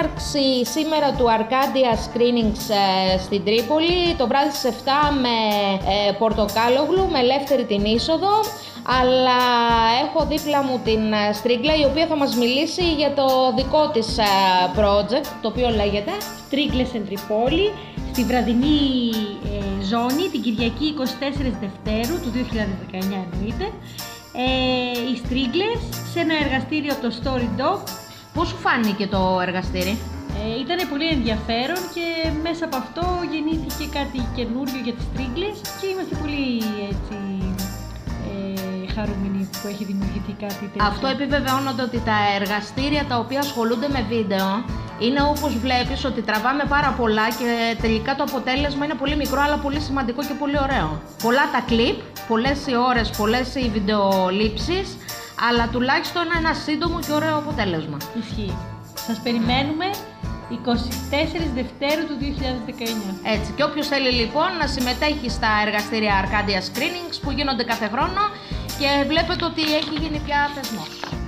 έναρξη σήμερα του Arcadia Screenings ε, στην Τρίπολη. Το βράδυ στις 7 με ε, πορτοκάλογλου, με ελεύθερη την είσοδο. Αλλά έχω δίπλα μου την ε, Στρίγκλα η οποία θα μας μιλήσει για το δικό της ε, project το οποίο λέγεται Στρίγκλες στην Τρίπολη στη βραδινή ε, ζώνη την Κυριακή 24 Δευτέρου του 2019 εννοείται. Ε, οι Στρίγκλες σε ένα εργαστήριο το Story Dog Πώς σου φάνηκε το εργαστήρι; Ε, ήταν πολύ ενδιαφέρον και μέσα από αυτό γεννήθηκε κάτι καινούριο για τις τρίγκλες και είμαστε πολύ έτσι ε, χαρούμενοι που έχει δημιουργηθεί κάτι τέτοιο. Αυτό επιβεβαιώνονται ότι τα εργαστήρια τα οποία ασχολούνται με βίντεο είναι όπως βλέπεις ότι τραβάμε πάρα πολλά και τελικά το αποτέλεσμα είναι πολύ μικρό αλλά πολύ σημαντικό και πολύ ωραίο. Πολλά τα κλιπ, πολλές οι ώρες, πολλές οι βιντεολήψεις αλλά τουλάχιστον ένα σύντομο και ωραίο αποτέλεσμα. Ισχύει. Σας περιμένουμε 24 Δευτέρου του 2019. Έτσι, και όποιος θέλει λοιπόν να συμμετέχει στα εργαστήρια Arcadia Screenings που γίνονται κάθε χρόνο και βλέπετε ότι έχει γίνει πια θεσμός.